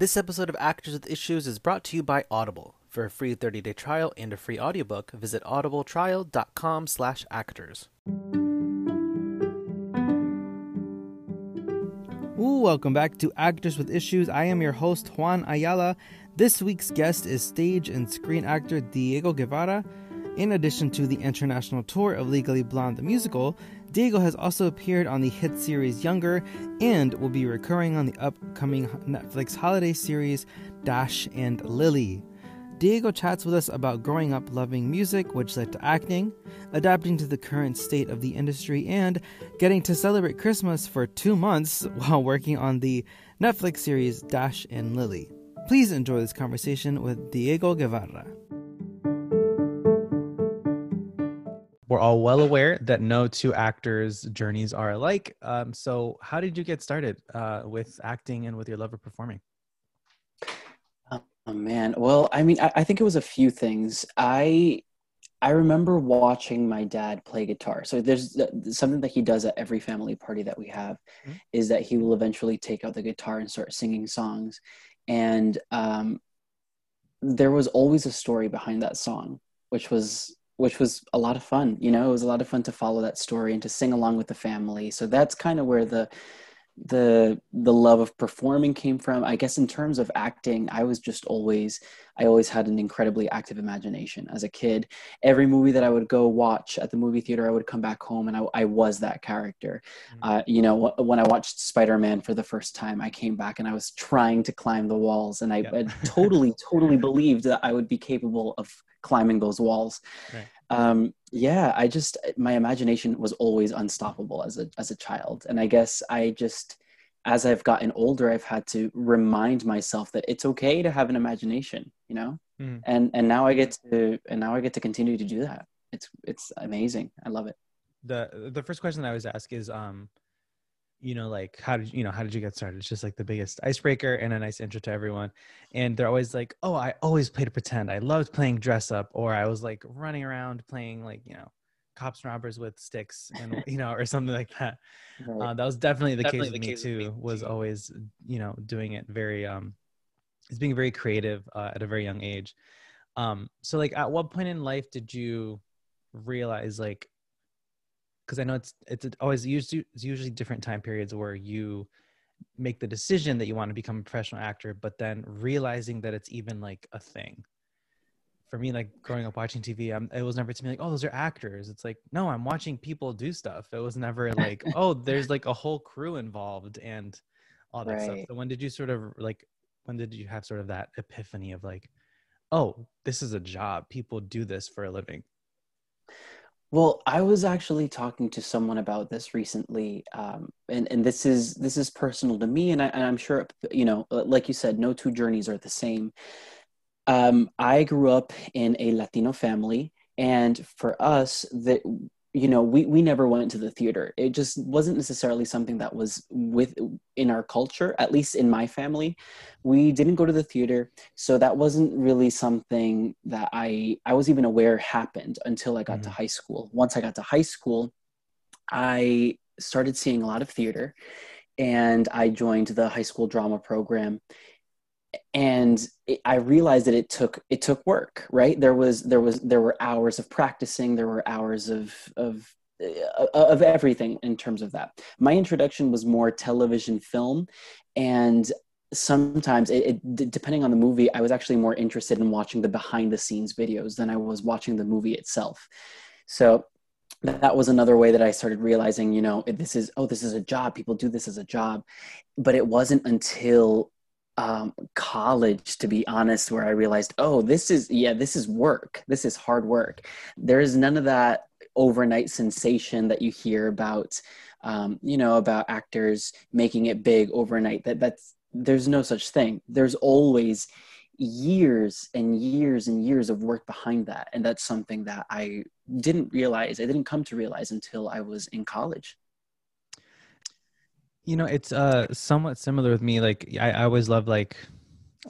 This episode of Actors with Issues is brought to you by Audible. For a free 30-day trial and a free audiobook, visit audibletrial.com slash actors. Welcome back to Actors with Issues. I am your host, Juan Ayala. This week's guest is stage and screen actor Diego Guevara. In addition to the international tour of Legally Blonde the musical, Diego has also appeared on the hit series Younger and will be recurring on the upcoming Netflix holiday series Dash and Lily. Diego chats with us about growing up loving music, which led to acting, adapting to the current state of the industry, and getting to celebrate Christmas for two months while working on the Netflix series Dash and Lily. Please enjoy this conversation with Diego Guevara. We're all well aware that no two actors' journeys are alike. Um, so, how did you get started uh, with acting and with your love of performing? Oh man, well, I mean, I, I, think it was a few things. I I remember watching my dad play guitar. So there's something that he does at every family party that we have, mm-hmm. is that he will eventually take out the guitar and start singing songs, and um, there was always a story behind that song, which was which was a lot of fun. You know, it was a lot of fun to follow that story and to sing along with the family. So that's kind of where the the the love of performing came from i guess in terms of acting i was just always i always had an incredibly active imagination as a kid every movie that i would go watch at the movie theater i would come back home and i, I was that character mm-hmm. uh, you know when i watched spider-man for the first time i came back and i was trying to climb the walls and i, I totally totally believed that i would be capable of climbing those walls. Right. um, yeah i just my imagination was always unstoppable as a as a child. And i guess i just as i've gotten older i've had to remind myself that it's okay to have an imagination you know? Mm. and and now i get to and now i get to continue to do that. It's it's amazing. I love it. The the first question i always ask is um you know like how did you know how did you get started? It's just like the biggest icebreaker and a nice intro to everyone. And they're always like oh i always played pretend. I loved playing dress up or i was like running around playing like you know cops and robbers with sticks and you know or something like that. Right. uh, that was definitely the definitely case with me too me was always you know doing it very um it's being very creative uh, at a very young age. Um so like at what point in life did you realize like because I know it's it's always usually it's usually different time periods where you make the decision that you want to become a professional actor, but then realizing that it's even like a thing. For me, like growing up watching TV, I'm, um, it was never to me like, oh, those are actors. It's like, no, I'm watching people do stuff. It was never like, oh, there's like a whole crew involved and all that right. stuff. So when did you sort of like, when did you have sort of that epiphany of like, oh, this is a job. People do this for a living. Well, I was actually talking to someone about this recently, um, and and this is this is personal to me, and, I, I'm sure you know, like you said, no two journeys are the same. Um, I grew up in a Latino family, and for us, that you know we, we never went to the theater. It just wasn't necessarily something that was with in our culture at least in my family. We didn't go to the theater so that wasn't really something that i i was even aware happened until i got mm-hmm. to high school. Once i got to high school i started seeing a lot of theater and i joined the high school drama program and it, i realized that it took it took work right? There was there was there were hours of practicing there were hours of of uh, of everything in terms of that. My introduction was more television film and sometimes it, it, depending on the movie i was actually more interested in watching the behind the scenes videos than i was watching the movie itself. So that was another way that i started realizing you know this is oh this is a job. People do this as a job. But it wasn't until um, college, to be honest, where I realized, oh, this is, yeah, this is work. This is hard work. There is none of that overnight sensation that you hear about, um, you know, about actors making it big overnight. That that's there's no such thing. There's always years and years and years of work behind that, and that's something that I didn't realize. I didn't come to realize until I was in college you know it's uh somewhat similar with me like i, I always love like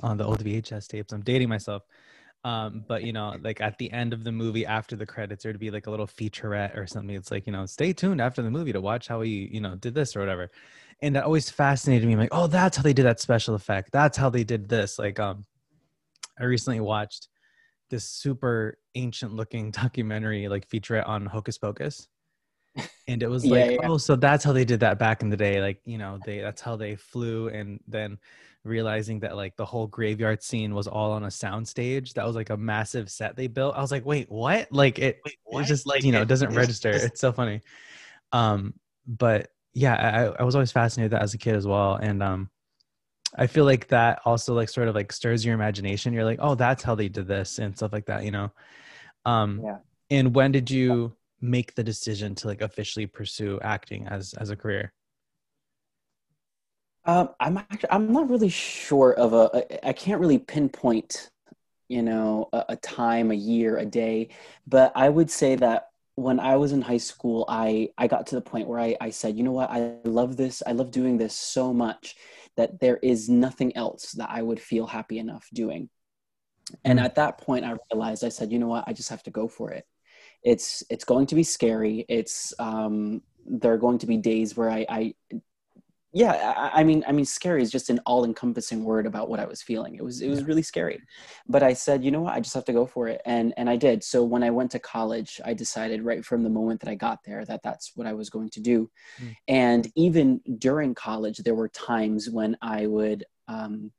on the old vhs tapes i'm dating myself um but you know like at the end of the movie after the credits there'd be like a little featurette or something it's like you know stay tuned after the movie to watch how he you know did this or whatever and that always fascinated me. I'm like, oh, that's how they did that special effect. That's how they did this. Like, um, I recently watched this super ancient looking documentary, like featurette on Hocus Pocus. And it was Yeah, like, yeah. oh, so that's how they did that back in the day. Like, you know, they that's how they flew and then realizing that like the whole graveyard scene was all on a sound stage. That was like a massive set they built. I was like, wait, what? Like it it just like you know, it doesn't register. It's so funny. Um, but yeah, I, I was always fascinated that as a kid as well. And um I feel like that also like sort of like stirs your imagination. You're like, oh, that's how they did this and stuff like that, you know. Um Yeah. and when did you make the decision to like officially pursue acting as as a career? Um, I'm actually, I'm not really sure of a I can't really pinpoint, you know, a, a time, a year, a day, but I would say that when I was in high school, I, I got to the point where I, I said, you know what, I love this. I love doing this so much that there is nothing else that I would feel happy enough doing. And Mm. at that point, I realized, I said, you know what, I just have to go for it. It's, it's going to be scary. It's, um, there are going to be days where I, I yeah I, I mean i mean scary is just an all-encompassing word about what i was feeling. It was it was really scary. But i said you know what? I just have to go for it. And and i did. So when i went to college i decided right from the moment that i got there that that's what i was going to do. Mm. and even during college there were times when i would um,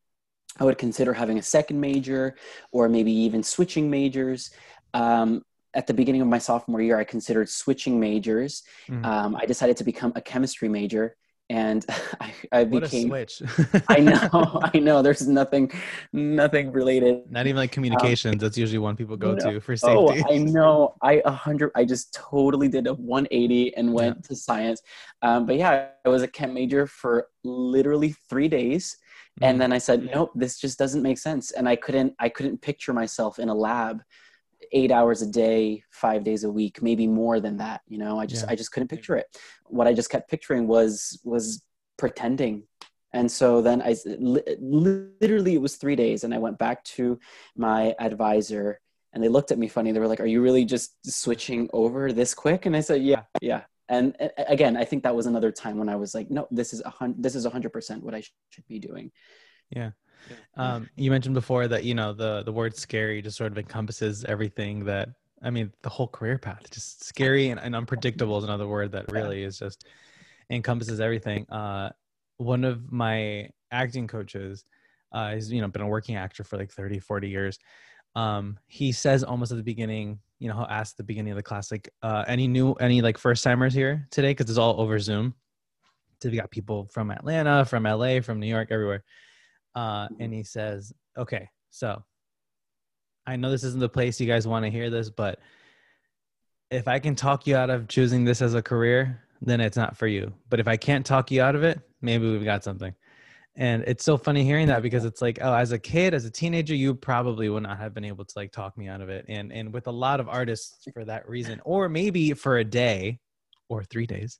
i would consider having a second major or maybe even switching majors. Um, at the beginning of my sophomore year i considered switching majors Mm. um, i decided to become a chemistry major and I, I what a became. switch. I know, I know. There's nothing, nothing related. Not even like communications. That's usually one people go Um, no. to for safety. Oh, safety. I know. I a hundred. I just totally did a 180 and went to science. Um, but yeah, I was a chem major for literally three days, and then I said, nope, this just doesn't make sense. And I couldn't. I couldn't picture myself in a lab, eight hours a day, five days a week, maybe more than that. You know, I just, Yeah. I just couldn't picture it. What I just kept picturing was was pretending. And so then I li- literally it was three days, and I went back to my advisor and they looked at me funny. They were like, "Are you really just switching over this quick?" And I said, "Yeah, yeah." And again, I think that was another time when I was like, "No, this is a hundred. This is a hundred percent what I sh- should be doing." Yeah. Um, you mentioned before that you know the the word scary just sort of encompasses everything that I mean the whole career path. Just scary and, and unpredictable is another word that really is just encompasses everything. Uh, one of my acting coaches, uh, he's you know been a working actor for like 30, 40 years. Um, he says almost at the beginning, you know, he'll ask at the beginning of the class, like, uh, any new, any like first timers here today? Cause it's all over Zoom. So we got people from Atlanta, from LA, from New York, everywhere. Uh, and he says, okay, so I know this isn't the place you guys want to hear this, but if I can talk you out of choosing this as a career, then it's not for you. But if I can't talk you out of it, maybe we've got something. And it's so funny hearing that because it's like, oh, as a kid, as a teenager, you probably would not have been able to like talk me out of it. And and with a lot of artists for that reason, or maybe for a day or three days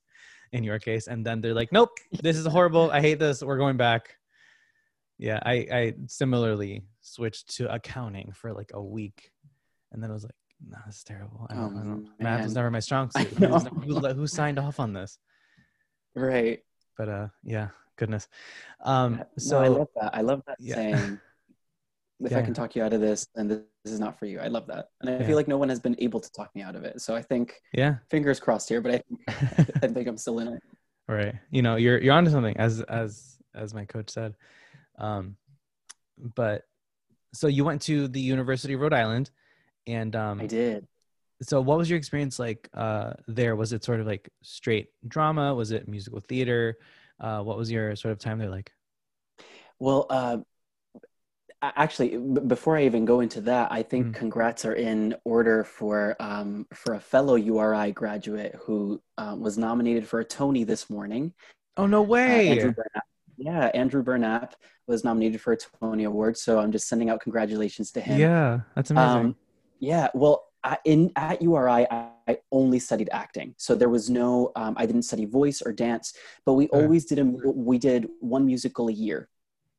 in your case, and then they're like, nope, this is horrible. I hate this. We're going back. Yeah, I I similarly switched to accounting for like a week, and then I was like, no, this is terrible. I don't, I Oh, don't math was never my strong suit. Who, who signed off on this? Right. But uh, yeah, goodness. Um, no, so I love that. I love that Yeah. saying. If Yeah. I can talk you out of this, then this is not for you. I love that, and I Yeah. feel like no one has been able to talk me out of it. So I think yeah, fingers crossed here, but I think I think I'm still in it. right. You know, you're you're onto something, as as as my coach said. Um, but so you went to the University of Rhode Island, and um, I did. so what was your experience like uh there was it sort of like straight drama was it musical theater uh what was your sort of time there like Well, uh, actually, b- before I even go into that, I think Mm. congrats are in order for um, for a fellow URI graduate who um, was nominated for a Tony this morning. oh no Uh, way Andrew. Yeah, Andrew Burnap was nominated for a Tony Award, so I'm just sending out congratulations to him. yeah that's amazing Um, yeah, well, I, in at URI, I, I only studied acting, so there was no. Um, I didn't study voice or dance, but we always did a we did one musical a year,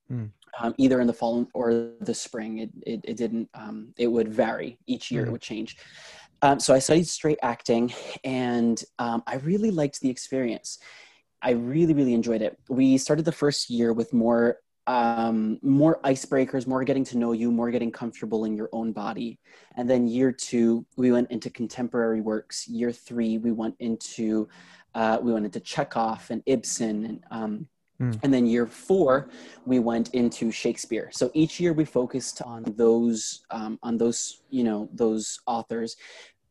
Hmm. um, either in the fall or the spring. It it, it didn't. Um, it would vary each year. It Mhm. would change. Um, so I studied straight acting, and um, I really liked the experience. I really, really enjoyed it. We started the first year with more um, more icebreakers, more getting to know you, more getting comfortable in your own body. And then year two, we went into contemporary works. Year three, we went into uh, we went into Chekhov and Ibsen and um, Mm. And then year four, we went into Shakespeare. So each year we focused on those, um, on those, you know, those authors.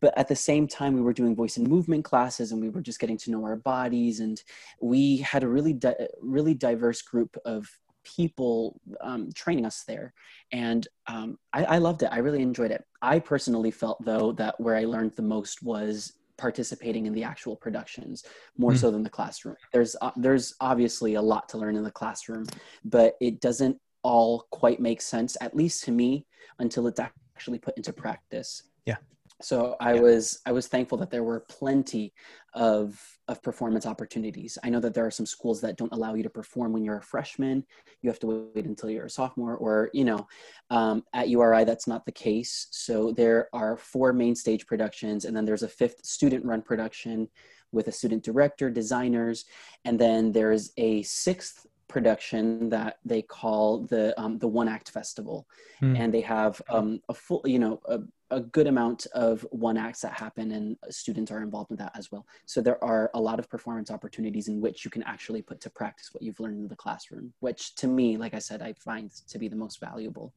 But at the same time, we were doing voice and movement classes, and we were just getting to know our bodies. And we had a really, di- really diverse group of people um, training us there. And um, I, I loved it. I really enjoyed it. I personally felt, though, that where I learned the most was participating in the actual productions more mm. so than the classroom. There's uh, there's obviously a lot to learn in the classroom, but it doesn't all quite make sense, at least to me, until it's actually put into practice. Yeah so i yeah. was i was thankful that there were plenty of of performance opportunities. I know that there are some schools that don't allow you to perform when you're a freshman. You have to wait until you're a sophomore or you know um, at uri that's not the case. So there are four main stage productions and then there's a fifth student run production with a student director designers and then there's a sixth production that they call the um, the one act festival. Mm. and they have um, a full you know a, a good amount of one acts that happen and students are involved in that as well. So there are a lot of performance opportunities in which you can actually put to practice what you've learned in the classroom which to me like i said i find to be the most valuable.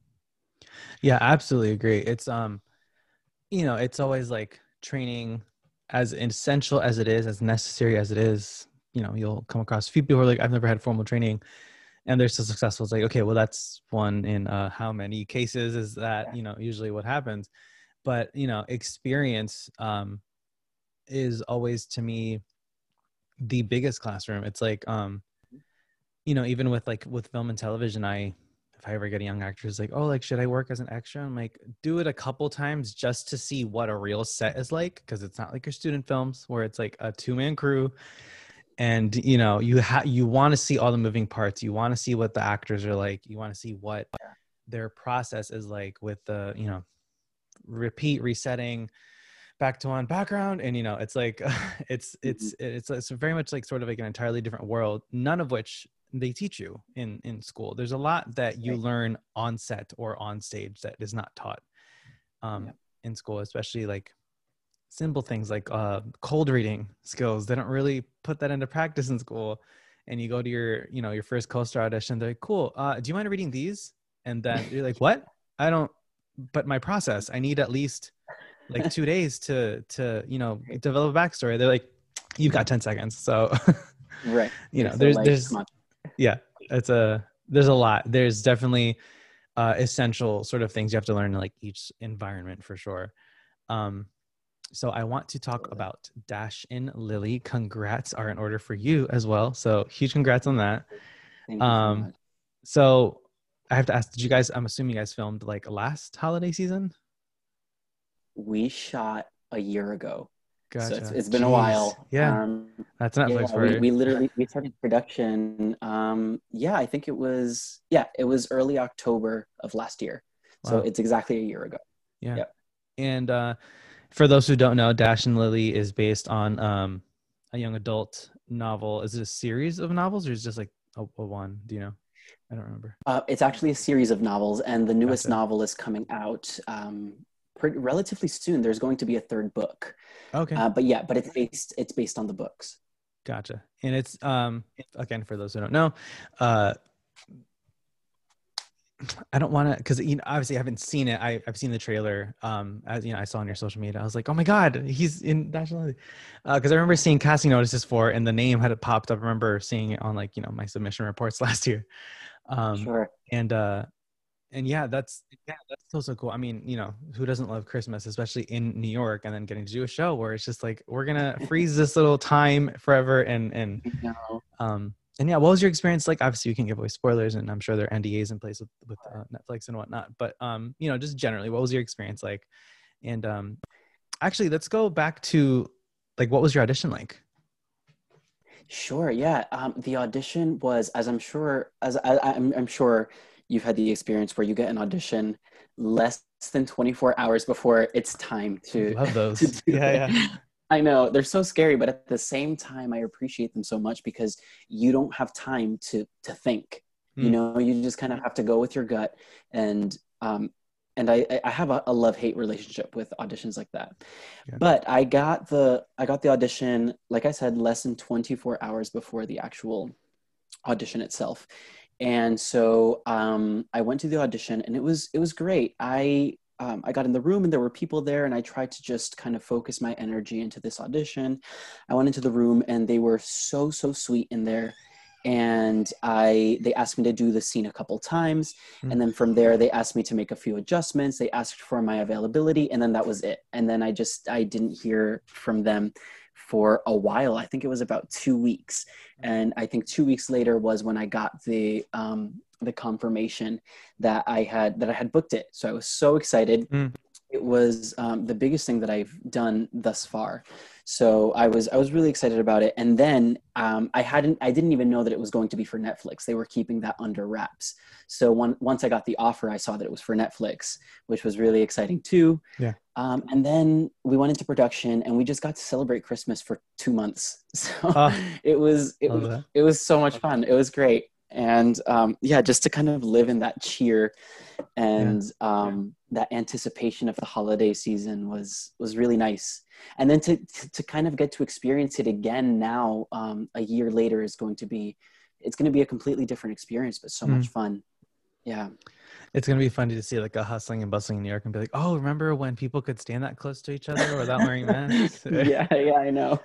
Yeah absolutely agree. It's um you know it's always like training as essential as it is as necessary as it is you know you'll come across a few people who are like i've never had formal training and they're so successful. It's like okay well that's one in uh, how many cases is that you know usually what happens. But you know experience um, is always to me the biggest classroom. It's like um you know even with like with film and television i if i ever get a young actor who's like oh like should i work as an extra? I'm like do it a couple times just to see what a real set is like because it's not like your student films where it's like a two-man crew and you know you have you want to see all the moving parts you want to see what the actors are like you want to see what their process is like with the you know repeat resetting back to one background and you know it's like it's it's mm-hmm. it's it's very much like sort of like an entirely different world none of which they teach you in in school. There's a lot that you learn on set or on stage that is not taught um in school especially like simple things like uh cold reading skills. They don't really put that into practice in school. And you go to your you know your first co-star audition they're like cool uh do you mind reading these? And then you're like what? I don't but my process i need at least like two days to to you know develop a backstory. They're like you've got 10 seconds. So right. you know there's there's yeah it's a there's a lot. There's definitely uh essential sort of things you have to learn in like each environment for sure. Um so i want to talk about dash and lily congrats are in order for you as well so huge congrats on that um so so I have to ask, did you guys, I'm assuming you guys filmed like last holiday season? We shot a year ago. Gotcha. So it's, it's been Jeez. a while. Yeah. Um, That's Netflix yeah, for we, we literally, we started production. Um, yeah, I think it was, yeah, it was early October of last year. Wow. So it's exactly a year ago. Yeah. Yep. And uh, for those who don't know, Dash and Lily is based on um, a young adult novel. Is it a series of novels or is it just like a, a one? Do you know? I don't remember. Uh, it's actually a series of novels, and the newest novel is coming out um, pretty, relatively soon. There's going to be a third book. Okay. Uh, but yeah, but it's based it's based on the books. Gotcha. And it's um again for those who don't know, uh, I don't want to because you know obviously I haven't seen it. I, have seen the trailer. Um, as you know, I saw on your social media. I was like, oh my god, he's in national. Because uh, I remember seeing casting notices for, and the name had it popped up. I remember seeing it on like you know my submission reports last year. Um, sure. And uh, and yeah, that's yeah, that's still so cool. I mean, you know, who doesn't love Christmas, especially in New York, and then getting to do a show where it's just like we're gonna freeze this little time forever, and and um, and yeah, what was your experience like? Obviously, you can give away spoilers, and I'm sure there are NDAs in place with with uh, Netflix and whatnot. But um, you know, just generally, what was your experience like? And um, actually, let's go back to like what was your audition like? Sure. Yeah. Um, the audition was, as I'm sure, as I, I'm, I'm sure you've had the experience where you get an audition less than 24 hours before it's time to love those. To yeah, yeah. I know they're so scary, but at the same time, I appreciate them so much because you don't have time to to think. Mm. You hmm. know, you just kind of have to go with your gut, and um, and I I have a, a love hate relationship with auditions like that. Yeah. But I got the I got the audition, like I said, less than 24 hours before the actual audition itself, and so um, I went to the audition, and it was it was great. I um, I got in the room and there were people there, and I tried to just kind of focus my energy into this audition. I went into the room and they were so, so sweet in there. And I, they asked me to do the scene a couple times. Mm-hmm. And then from there, they asked me to make a few adjustments. They asked for my availability, and then that was it. And then I just, I didn't hear from them for a while. I think it was about two weeks. And I think two weeks later was when I got the um, the confirmation that I had that I had booked it. So I was so excited. Mm. It was um, the biggest thing that I've done thus far. So I was I was really excited about it. And then um, I hadn't I didn't even know that it was going to be for Netflix. They were keeping that under wraps. So one, once I got the offer, I saw that it was for Netflix, which was really exciting too. Yeah. Um, and then we went into production, and we just got to celebrate Christmas for two months. So uh, it was it was, it was so much fun. It was great and um, yeah just to kind of live in that cheer and yeah. um, that anticipation of the holiday season was was really nice and then to, to, to kind of get to experience it again now um, a year later is going to be it's going to be a completely different experience but so mm. much fun yeah it's gonna be funny to see like a hustling and bustling in New York and be like, oh, remember when people could stand that close to each other without wearing masks? yeah, yeah, I know.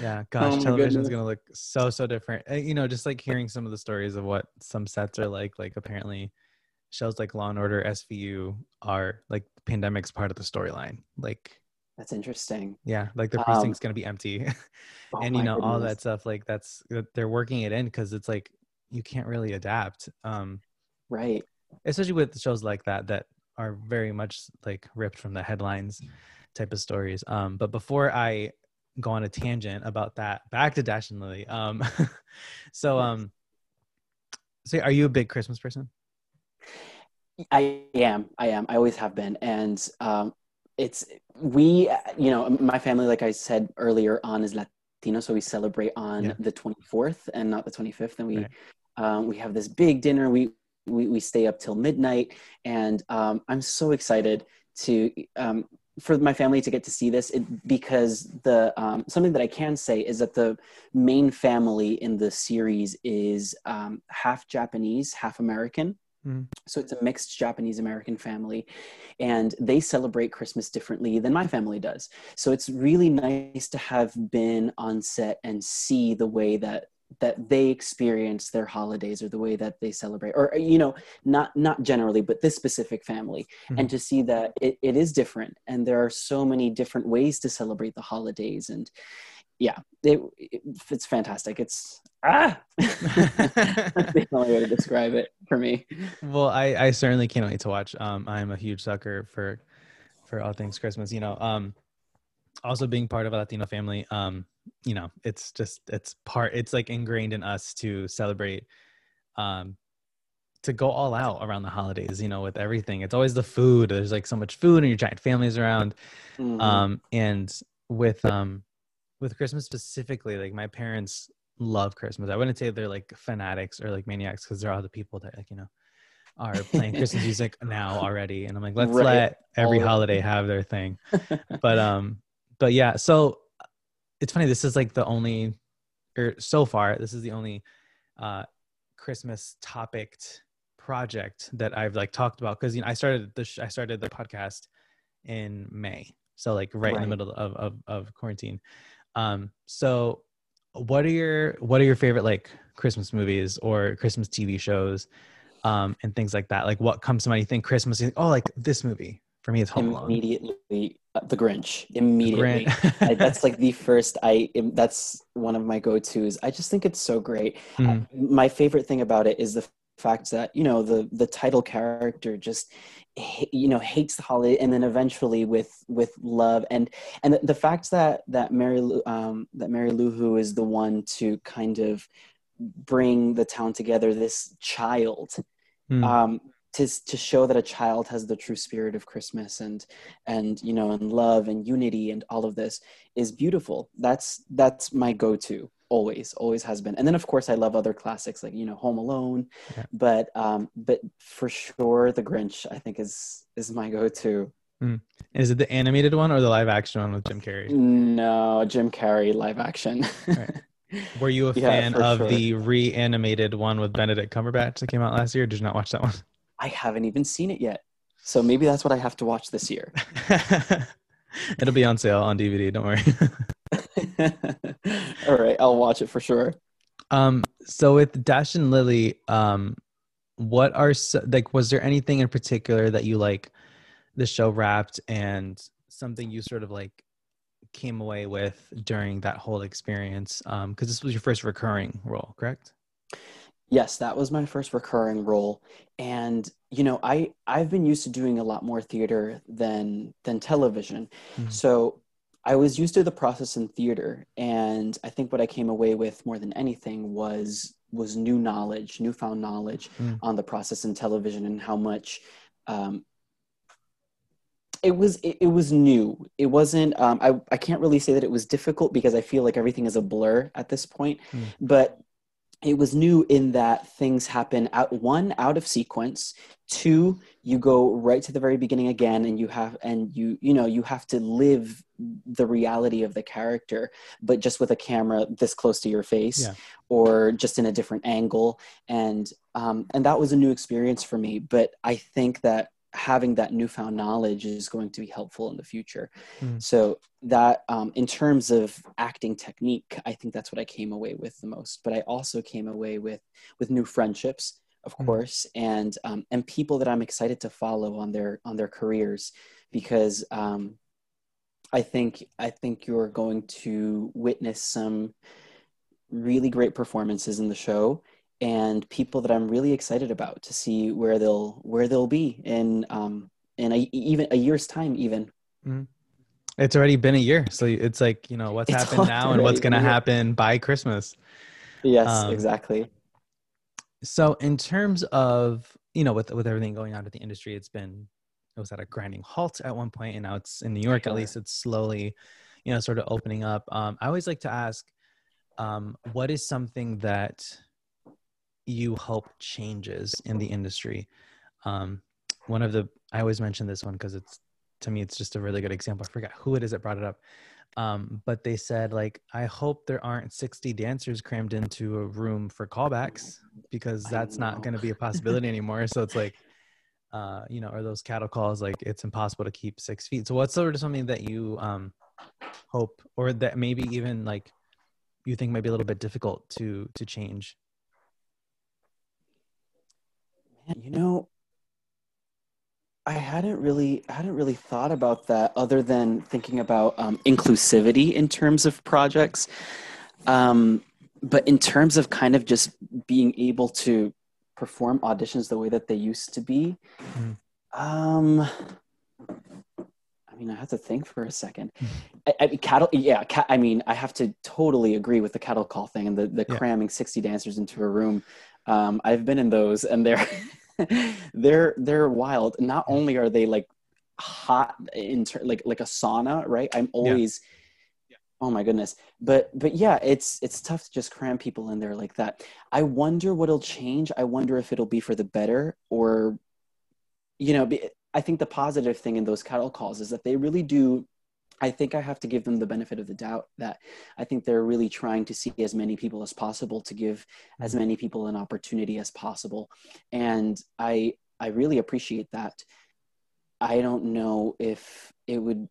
Yeah, gosh, oh television's gonna look so so different. Eh, you know, just like hearing some of the stories of what some sets are like. Like apparently, shows like Law and Order, SVU are like pandemic's part of the storyline. Like that's interesting. Yeah, like the precinct's um, gonna be empty, oh and you know goodness. all that stuff. Like that's they're working it in because it's like you can't really adapt. Um, right especially with shows like that that are very much like ripped from the headlines type of stories. Um, but before I go on a tangent about that, back to Dash and Lily. Um, so, um, so are you a big Christmas person? I am. I am. I always have been, and um, it's we. You know, my family, like I said earlier on, is Latino, so we celebrate on yeah. the twenty fourth and not the twenty fifth, and we right. um, we have this big dinner. We we, we stay up till midnight. And um, i'm so excited to um, for my family to get to see this. It, because the um, something that i can say is that the main family in the series is um, half japanese half american. Mm. so it's a mixed japanese american family. And they celebrate christmas differently than my family does. So it's really nice to have been on set and see the way that that they experience their holidays or the way that they celebrate or you know not not generally but this specific family. Mm-hmm. and to see that it, it is different and there are so many different ways to celebrate the holidays and yeah it, it it's fantastic. It's ah! That's the only way to describe it for me. Well i i certainly can't wait to watch um i'm a huge sucker for for all things christmas you know um also being part of a latino family um you know it's just it's part it's like ingrained in us to celebrate um to go all out around the holidays you know with everything. It's always the food. There's like so much food and your giant families around. Mm-hmm. um and with um with christmas specifically like my parents love christmas. I wouldn't say they're like fanatics or like maniacs because they're all the people that like you know are playing christmas music now already. And i'm like let's right. let every holiday have their thing. But um but yeah so it's funny. This is like the only, or so far, this is the only uh, Christmas topicked project that I've like talked about because you know I started the sh- I started the podcast in May, so like right, right. in the middle of, of of quarantine. Um, so what are your what are your favorite like Christmas movies or Christmas TV shows, um, and things like that? Like what comes to mind? You think Christmas? You think, oh, like this movie for me, it's Home Alone. Immediately, uh, The Grinch. Immediately, the I, that's like the first. I that's one of my go tos. I just think it's so great. Mm-hmm. My favorite thing about it is the fact that you know the the title character just you know hates the holiday and then eventually with with love and and the, the fact that that mary um that mary lou who is the one to kind of bring the town together this child mm. um to to show that a child has the true spirit of Christmas and and you know and love and unity and all of this is beautiful. That's that's my go-to always always has been and then of course i love other classics like you know home alone yeah. but um but for sure the grinch i think is is my go-to mm. is it the animated one or the live action one with jim carrey no jim carrey live action right. were you a fan of sure. the reanimated one with benedict cumberbatch that came out last year did you not watch that one i haven't even seen it yet so maybe that's what i have to watch this year it'll be on sale on dvd don't worry All right, I'll watch it for sure. Um, so with Dash and Lily, um, what are like? Was there anything in particular that you like the show wrapped and something you sort of like came away with during that whole experience? Um, because this was your first recurring role, correct? Yes, that was my first recurring role, and you know, I I've been used to doing a lot more theater than than television, mm-hmm. so I was used to the process in theater, and I think what I came away with more than anything was was new knowledge, newfound knowledge mm. on the process in television, and how much um, it was. It, it, was new. It wasn't. Um, I I can't really say that it was difficult because I feel like everything is a blur at this point. Mm. But it was new in that things happen out one out of sequence. Two you go right to the very beginning again and you have and you you know you have to live the reality of the character but just with a camera this close to your face yeah. or just in a different angle. And um and that was a new experience for me. But i think that having that newfound knowledge is going to be helpful in the future. Mm. So that um, in terms of acting technique, I think that's what I came away with the most. But I also came away with with new friendships, of mm. course, and um, and people that I'm excited to follow on their on their careers, because um, I think I think you're going to witness some really great performances in the show and people that I'm really excited about to see where they'll where they'll be in um in a, even a year's time even. Mm-hmm. It's already been a year, so it's like you know what's it's happened now and what's going to happen by Christmas. Yes, um, exactly. So in terms of you know with with everything going on with the industry, it's been it was at a grinding halt at one point, and now it's in New York. At least it's slowly, you know, sort of opening up. Um, I always like to ask, um, what is something that you hope changes in the industry? Um, one of the I always mention this one because it's to me it's just a really good example. I forgot who it is that brought it up. Um, but they said like I hope there aren't 60 dancers crammed into a room for callbacks because that's not going to be a possibility anymore. So it's like uh, you know, are those cattle calls like it's impossible to keep six feet. So what's sort of something that you um hope or that maybe even like you think might be a little bit difficult to to change you know, I hadn't really I hadn't really thought about that other than thinking about um, inclusivity in terms of projects. Um, but in terms of kind of just being able to perform auditions the way that they used to be, mm. um, mean, I have to think for a second. Mm. I, I, cattle, yeah. Ca- I mean, I have to totally agree with the cattle call thing and the the yeah. cramming sixty dancers into a room. Um, I've been in those, and they're they're they're wild. Not only are they like hot in ter- like like a sauna, right? I'm always yeah. oh my goodness. But but yeah, it's it's tough to just cram people in there like that. I wonder what'll change. I wonder if it'll be for the better or you know, I think the positive thing in those cattle calls is that they really do I think I have to give them the benefit of the doubt that I think they're really trying to see as many people as possible to give as mm-hmm. many people an opportunity as possible. And I I really appreciate that. I don't know if it would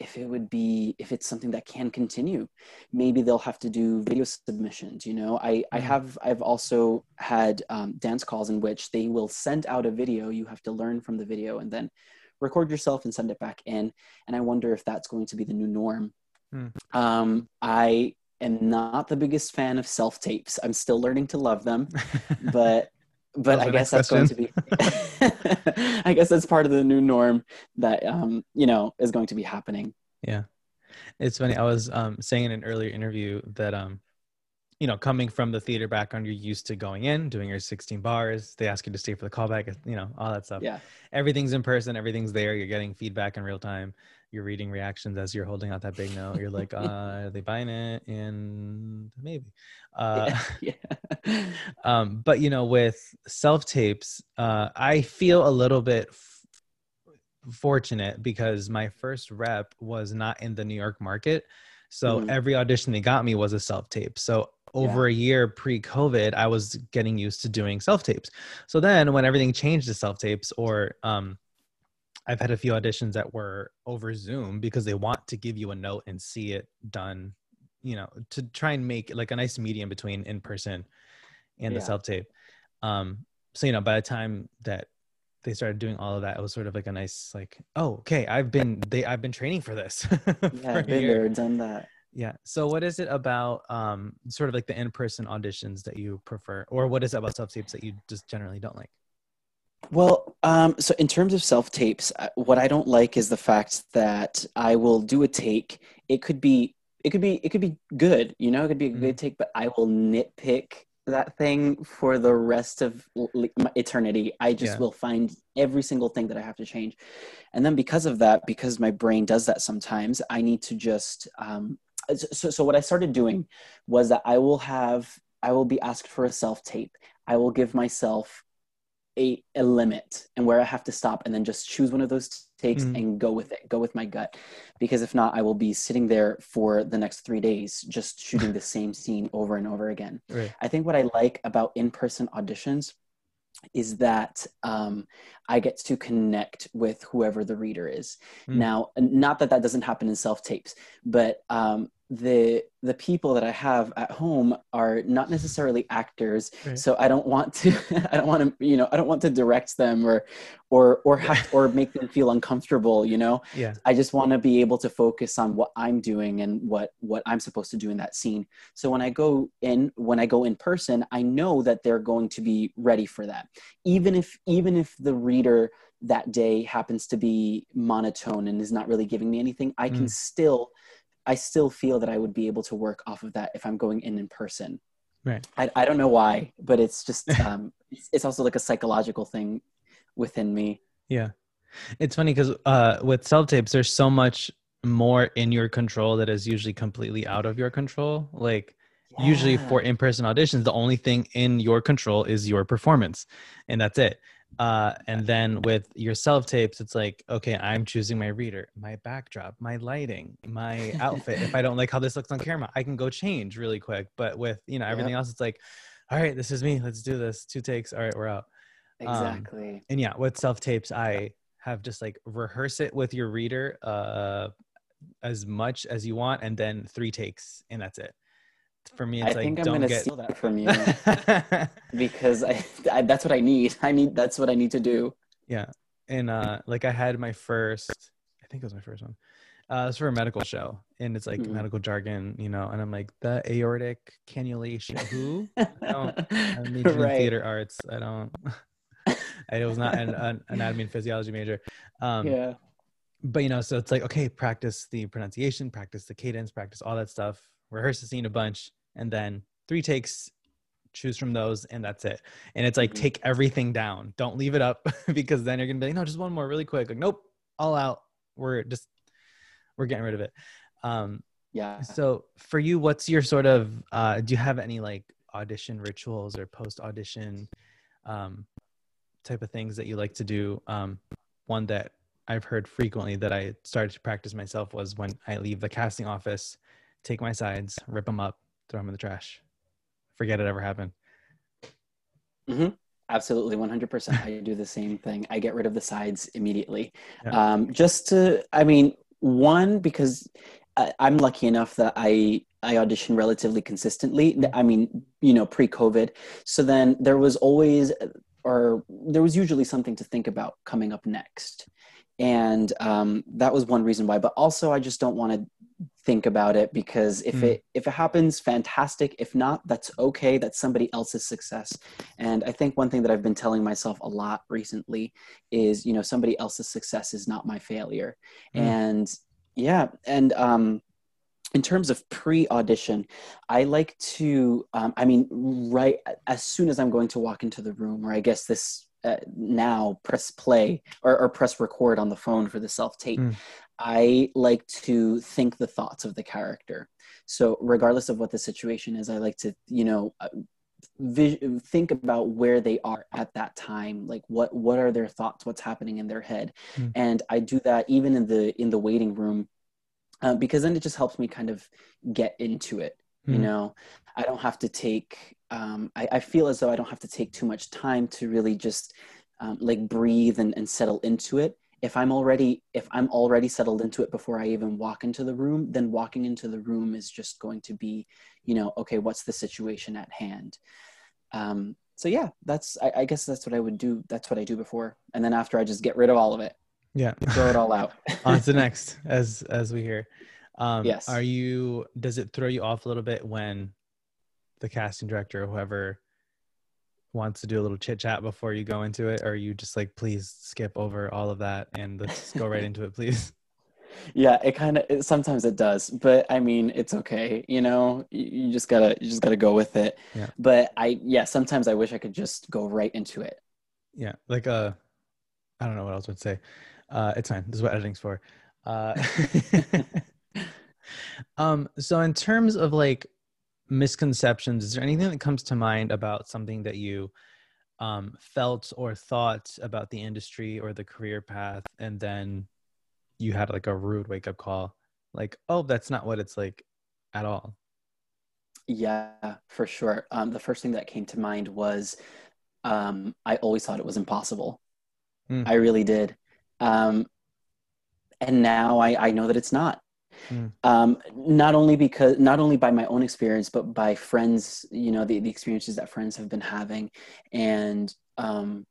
if it would be if it's something that can continue maybe they'll have to do video submissions you know i i mm-hmm. have i've also had um, dance calls in which they will send out a video you have to learn from the video and then record yourself and send it back in. And I wonder if that's going to be the new norm. Hmm. Um, I am not the biggest fan of self tapes. I'm still learning to love them, but but I guess that's question. going to be. I guess that's part of the new norm that um, you know is going to be happening. Yeah, it's funny. I was um, saying in an earlier interview that um, you know, coming from the theater background, you're used to going in, doing your 16 bars. They ask you to stay for the callback, you know, all that stuff. Yeah. Everything's in person, everything's there. You're getting feedback in real time. You're reading reactions as you're holding out that big note. You're like, uh, are they buying it? And maybe. Uh, yeah. yeah. um, but, you know, with self tapes, uh, I feel a little bit f- fortunate because my first rep was not in the New York market. So mm-hmm. every audition they got me was a self tape. So over yeah. a year pre COVID, I was getting used to doing self tapes. So then when everything changed to self tapes, or um, I've had a few auditions that were over Zoom because they want to give you a note and see it done, you know, to try and make like a nice medium between in person and yeah. the self tape. Um, so, you know, by the time that they started doing all of that, it was sort of like a nice, like, oh, okay, I've been, they, I've been training for this. yeah, I've been there, done that. Yeah. So what is it about um sort of like the in-person auditions that you prefer or what is it about self-tapes that you just generally don't like? Well, um, so in terms of self tapes, uh, what I don't like is the fact that I will do a take. It could be, it could be, it could be good. You know, it could be a mm-hmm. good take, but I will nitpick that thing for the rest of eternity. I just yeah. will find every single thing that I have to change, and then because of that, because my brain does that sometimes, I need to just um, so, so what I started doing was that I will have I will be asked for a self tape. I will give myself a, a limit and where I have to stop and then just choose one of those takes mm. and go with it, go with my gut. Because if not, I will be sitting there for the next three days just shooting the same scene over and over again. Right. I think what I like about in person auditions is that um, I get to connect with whoever the reader is. Mm. Now, not that that doesn't happen in self tapes, but um, the the people that I have at home are not necessarily actors, right. so I don't want to I don't want to you know I don't want to direct them or or or have or make them feel uncomfortable. You know, yeah. I just want to be able to focus on what I'm doing and what what I'm supposed to do in that scene. So when I go in when I go in person, I know that they're going to be ready for that, even if even if the reader that day happens to be monotone and is not really giving me anything, I can mm. still I still feel that I would be able to work off of that if I'm going in in person. Right. I, I don't know why, but it's just, um, it's, it's also like a psychological thing within me. Yeah. It's funny because uh, with self tapes, there's so much more in your control that is usually completely out of your control. Like, yeah. usually for in person auditions, the only thing in your control is your performance, and that's it. Uh, and then with your self tapes, it's like, okay, I'm choosing my reader, my backdrop, my lighting, my outfit. if I don't like how this looks on camera, I can go change really quick. But with you know everything yep. else, it's like, all right, this is me. Let's do this. Two takes. All right, we're out. Um, exactly. Um, and yeah, with self tapes, I have just like rehearse it with your reader uh, as much as you want, and then three takes, and that's it for me it's I like think I'm don't gonna get... steal that from you because I, I, that's what I need. I need that's what I need to do. Yeah, and uh, like I had my first, I think it was my first one. Uh, it's for a medical show, and it's like mm-hmm. medical jargon, you know. And I'm like the aortic cannulation. Who? I don't. I major right. in theater arts. I don't. I was not an, an anatomy and physiology major. Um, yeah. But you know, so it's like okay, practice the pronunciation, practice the cadence, practice all that stuff rehearse the scene a bunch, and then three takes, choose from those, and that's it. And it's like mm-hmm. take everything down. Don't leave it up because then you're gonna be like, no, just one more really quick. Like, nope, all out. We're just we're getting rid of it. Um, yeah. So for you, what's your sort of uh, do you have any like audition rituals or post audition um, type of things that you like to do? Um, one that I've heard frequently that I started to practice myself was when I leave the casting office take my sides, rip them up, throw them in the trash. Forget it ever happened. Mm-hmm. Absolutely, 100%. I do the same thing. I get rid of the sides immediately. Yeah. Um, just to, I mean, one, because I, I'm lucky enough that I I audition relatively consistently. I mean, you know, pre-COVID. So then there was always, or there was usually something to think about coming up next, and um, that was one reason why. But also, I just don't want to think about it because if mm. it if it happens fantastic if not that's okay that's somebody else's success and i think one thing that i've been telling myself a lot recently is you know somebody else's success is not my failure mm. and yeah and um in terms of pre-audition i like to um, i mean right as soon as i'm going to walk into the room or i guess this uh, now press play or, or, press record on the phone for the self tape mm. i like to think the thoughts of the character so regardless of what the situation is i like to you know uh, vis- think about where they are at that time like what what are their thoughts what's happening in their head mm. and i do that even in the in the waiting room uh, because then it just helps me kind of get into it mm. you hmm. know i don't have to take um, I, I, feel as though i don't have to take too much time to really just um, like breathe and, and settle into it if i'm already if i'm already settled into it before i even walk into the room then walking into the room is just going to be you know okay what's the situation at hand um, so yeah that's I, I guess that's what i would do that's what i do before and then after i just get rid of all of it yeah. Throw it all out. On to the next, as as we hear. Um, yes. Are you? Does it throw you off a little bit when the casting director or whoever wants to do a little chit chat before you go into it, or you just like, please skip over all of that and let's go right into it, please? Yeah, it kind of sometimes it does, but I mean, it's okay. You know, you, you just gotta you just gotta go with it. Yeah. But I yeah, sometimes I wish I could just go right into it. Yeah, like uh, I don't know what else would say. Uh, it's fine. This is what editing's for. Uh, um, so in terms of like misconceptions, is there anything that comes to mind about something that you um, felt or thought about the industry or the career path, and then you had like a rude wake up call, like, oh, that's not what it's like at all. Yeah, for sure. Um, the first thing that came to mind was um, I always thought it was impossible. Mm. I really did. Um, and now I, I know that it's not. Mm. Um, not only because not only by my own experience, but by friends, you know, the, the experiences that friends have been having. And um,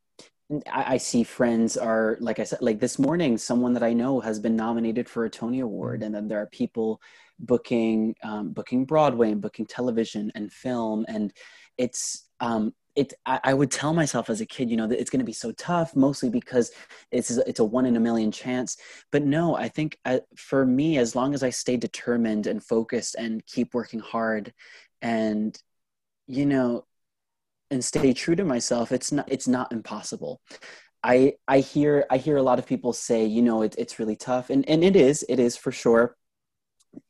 I, I, see friends are, like I said, like this morning, someone that I know has been nominated for a Tony Award. Mm. And then there are people booking, um, booking Broadway and booking television and film. And it's, um, it I, I, would tell myself as a kid you know that it's going to be so tough mostly because it's it's a one in a million chance. But no i think I, uh, for me as long as i stay determined and focused and keep working hard and you know and stay true to myself it's not it's not impossible. I i hear i hear a lot of people say you know it, it's really tough and and it is it is for sure.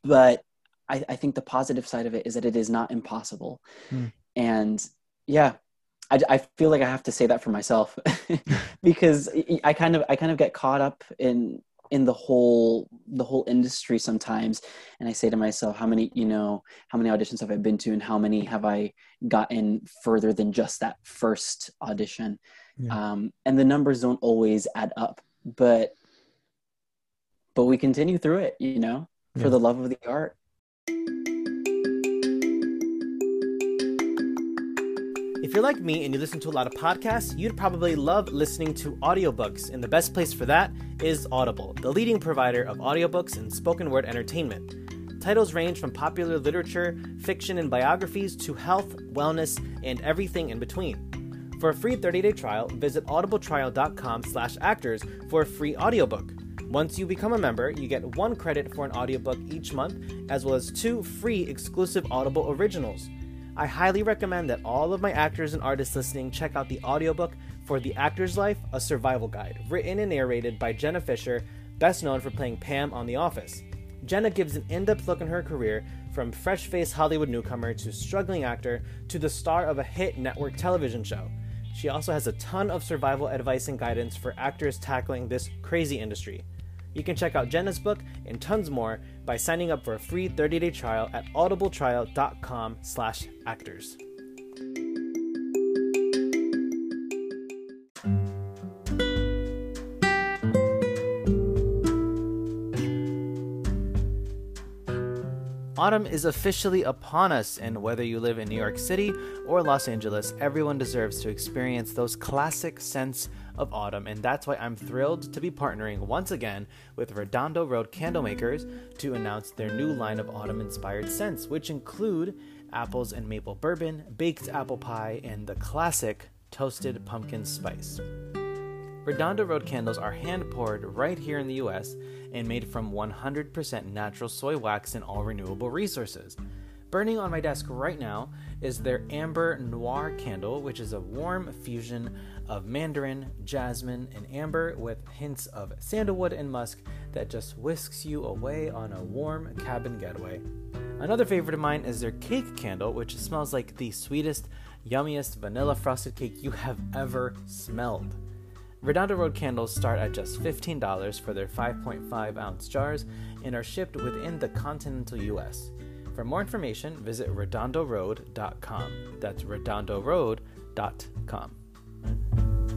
But I, I think the positive side of it is that it is not impossible. Hmm. and yeah I, I feel like I have to say that for myself because I kind of I kind of get caught up in in the whole the whole industry sometimes and i say to myself how many you know how many auditions have i been to and how many have i gotten further than just that first audition yeah. um, and the numbers don't always add up but but we continue through it you know for yeah. the love of the art you're like me and you listen to a lot of podcasts, you'd probably love listening to audiobooks, and the best place for that is Audible, the leading provider of audiobooks and spoken word entertainment. Titles range from popular literature, fiction, and biographies to health, wellness, and everything in between. For a free 30-day trial, visit audibletrial.com/actors for a free audiobook. Once you become a member, you get one credit for an audiobook each month, as well as two free exclusive Audible originals. I highly recommend that all of my actors and artists listening check out the audiobook for The Actor's Life, a Survival Guide, written and narrated by Jenna Fischer, best known for playing Pam on The Office. Jenna gives an in depth look in her career from fresh faced Hollywood newcomer to struggling actor to the star of a hit network television show. She also has a ton of survival advice and guidance for actors tackling this crazy industry. You can check out Jenna's book and tons more by signing up for a free 30-day trial at audibletrial.com/actors. Autumn is officially upon us, and whether you live in New York City or Los Angeles, everyone deserves to experience those classic scents of autumn, and that's why I'm thrilled to be partnering once again with Redondo Road Candlemakers to announce their new line of autumn inspired scents, which include apples and maple bourbon, baked apple pie, and the classic toasted pumpkin spice. Redondo Road candles are hand poured right here in the US and made from 100% natural soy wax and all renewable resources. Burning on my desk right now is their Amber Noir candle, which is a warm fusion of mandarin, jasmine, and amber with hints of sandalwood and musk that just whisks you away on a warm cabin getaway. Another favorite of mine is their cake candle, which smells like the sweetest, yummiest vanilla frosted cake you have ever smelled. Redondo Road candles start at just $15 for their 5.5 ounce jars and are shipped within the continental US. For more information, visit redondoroad.com. That's redondoroad.com.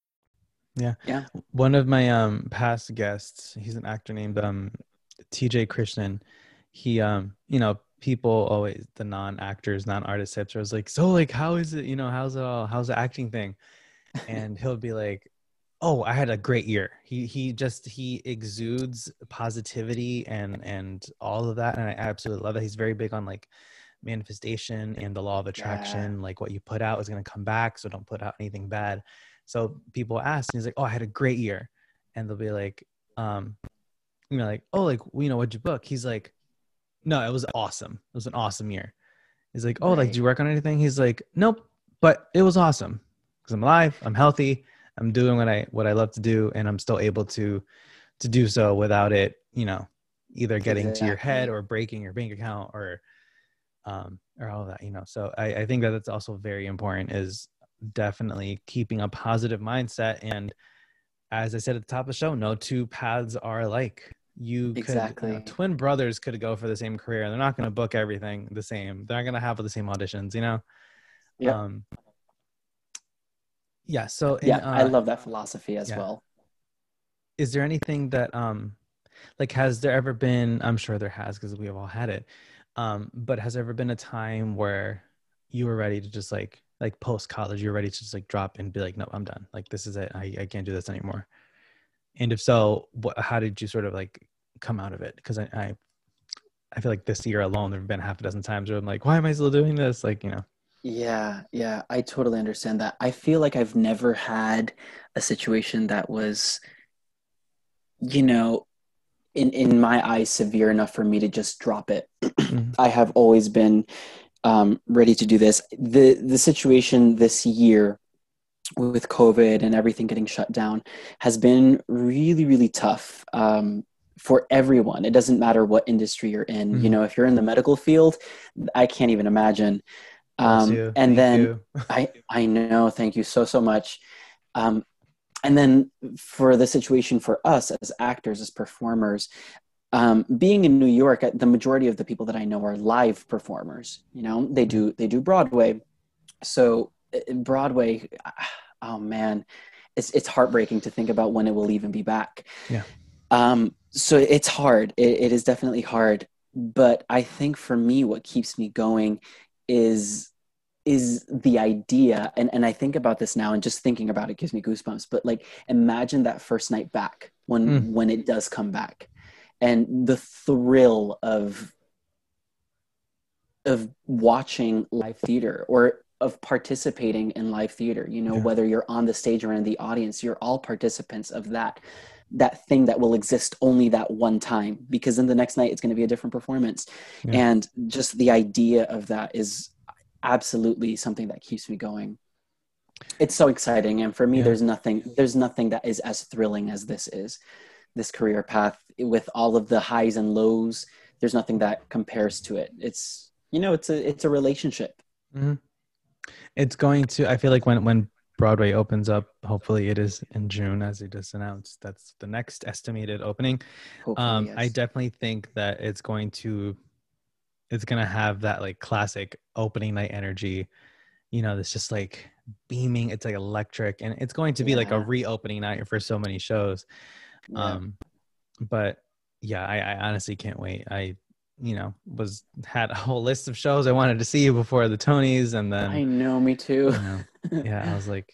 Yeah. Yeah. One of my um past guests, he's an actor named um TJ Krishnan. He um, you know, people always the non-actors, non-artist types are always like, so like how is it, you know, how's it all how's the acting thing? And he'll be like, Oh, I had a great year. He he just he exudes positivity and and all of that. And I absolutely love it. He's very big on like manifestation and the law of attraction, like what you put out is gonna come back. So don't put out anything bad. So people ask, and he's like, "Oh, I had a great year," and they'll be like, um, you know, like, "Oh, like, you know, what'd you book?" He's like, "No, it was awesome. It was an awesome year." He's like, "Oh, like, Right. did you work on anything?" He's like, "Nope, but it was awesome because I'm alive, I'm healthy, I'm doing what I what I love to do, and I'm still able to to do so without it, you know, either getting to your head or breaking your bank account or um or all of that, you know. So I, I think that that's also very important is definitely keeping a positive mindset and as i said at the top of the show no two paths are alike you could you know, Exactly. twin brothers could go for the same career they're not going to book everything the same they're not going to have the same auditions you know Yep. um yeah so in, yeah, I uh, love that philosophy as yeah. well. is there anything that um like has there ever been i'm sure there has because we have all had it um but has there ever been a time where you were ready to just like like post college you're ready to just like drop and be like no i'm done like this is it i, I can't do this anymore and if so what how did you sort of like come out of it because I, I i feel like this year alone there have been half a dozen times where i'm like why am i still doing this like you know Yeah, yeah, I totally understand that. I feel like I've never had a situation that was, you know, in in my eyes, severe enough for me to just drop it. Mhm. I have always been um, ready to do this. the The situation this year with COVID and everything getting shut down has been really, really tough um, for everyone. It doesn't matter what industry you're in. You Mhm. know, if you're in the medical field, I can't even imagine. Um, you. and Thank then. I I know, thank you so so much. Um, and then for the situation for us as actors, as performers, um, being in New York, the majority of the people that I know are live performers. You know, they do they do Broadway. So uh, Broadway, oh man, it's it's heartbreaking to think about when it will even be back. Yeah. Um, so it's hard. It, it is definitely hard. But I think for me, what keeps me going is is the idea and, and i think about this now and just thinking about it gives me goosebumps but like imagine that first night back when Mm. when it does come back and the thrill of of watching live theater or of participating in live theater you know Yeah. whether you're on the stage or in the audience you're all participants of that that thing that will exist only that one time because then the next night it's going to be a different performance Yeah. and just the idea of that is absolutely something that keeps me going it's so exciting and for me Yeah. there's nothing there's nothing that is as thrilling as this is this career path with all of the highs and lows there's nothing that compares to it. It's you know it's a it's a relationship. It's going to i feel like when when broadway opens up hopefully it is in june as they just announced that's the next estimated opening. Um i definitely think that it's going to it's going to have that like classic opening night energy you know, this just like beaming. It's like electric, and it's going to be like a reopening night for so many shows. Yeah. Um, but yeah, I, I honestly can't wait. I, you know, was had a whole list of shows I wanted to see before the Tonys, and then I know, me you too. know, yeah, I was like,